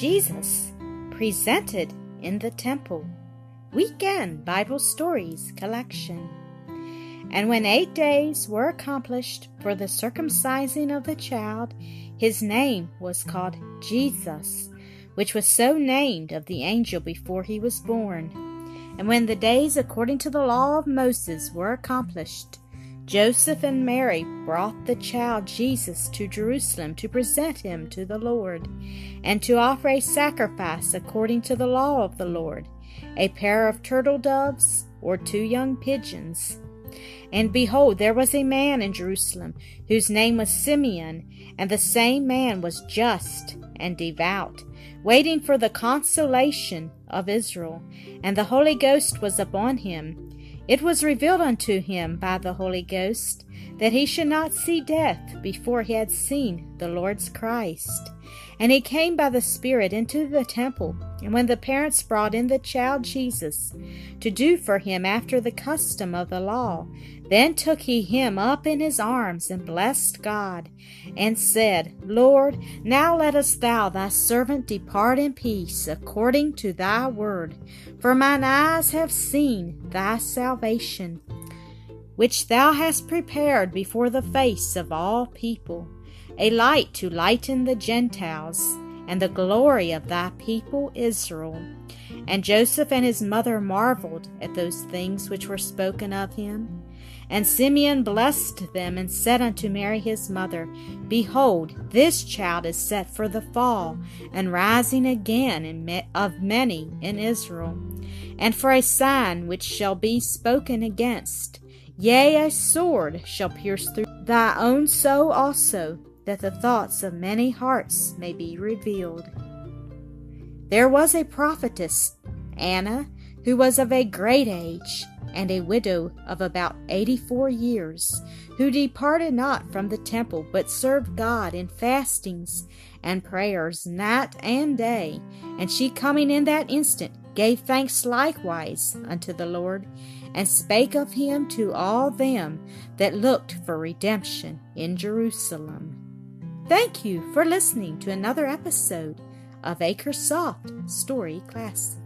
Jesus presented in the temple. Weekend Bible Stories collection. And when eight days were accomplished for the circumcising of the child, his name was called Jesus, which was so named of the angel before he was born. And when the days according to the law of Moses were accomplished, Joseph and Mary brought the child Jesus to Jerusalem to present him to the Lord, and to offer a sacrifice according to the law of the Lord, a pair of turtle doves or two young pigeons. And behold, there was a man in Jerusalem whose name was Simeon, and the same man was just and devout, waiting for the consolation of Israel. And the Holy Ghost was upon him. It was revealed unto him by the Holy Ghost that he should not see death before he had seen the Lord's Christ. And he came by the Spirit into the temple. And when the parents brought in the child Jesus to do for him after the custom of the law, then took he him up in his arms and blessed God, and said, Lord, now lettest thou thy servant depart in peace according to thy word. For mine eyes have seen thy salvation, which thou hast prepared before the face of all people a light to lighten the Gentiles, and the glory of thy people Israel. And Joseph and his mother marveled at those things which were spoken of him. And Simeon blessed them and said unto Mary his mother, Behold, this child is set for the fall and rising again of many in Israel, and for a sign which shall be spoken against. Yea, a sword shall pierce through thy own soul also, that the thoughts of many hearts may be revealed. There was a prophetess, Anna, who was of a great age, and a widow of about eighty four years, who departed not from the temple, but served God in fastings and prayers night and day. And she coming in that instant gave thanks likewise unto the Lord, and spake of him to all them that looked for redemption in Jerusalem. Thank you for listening to another episode of AcreSoft Story Classic.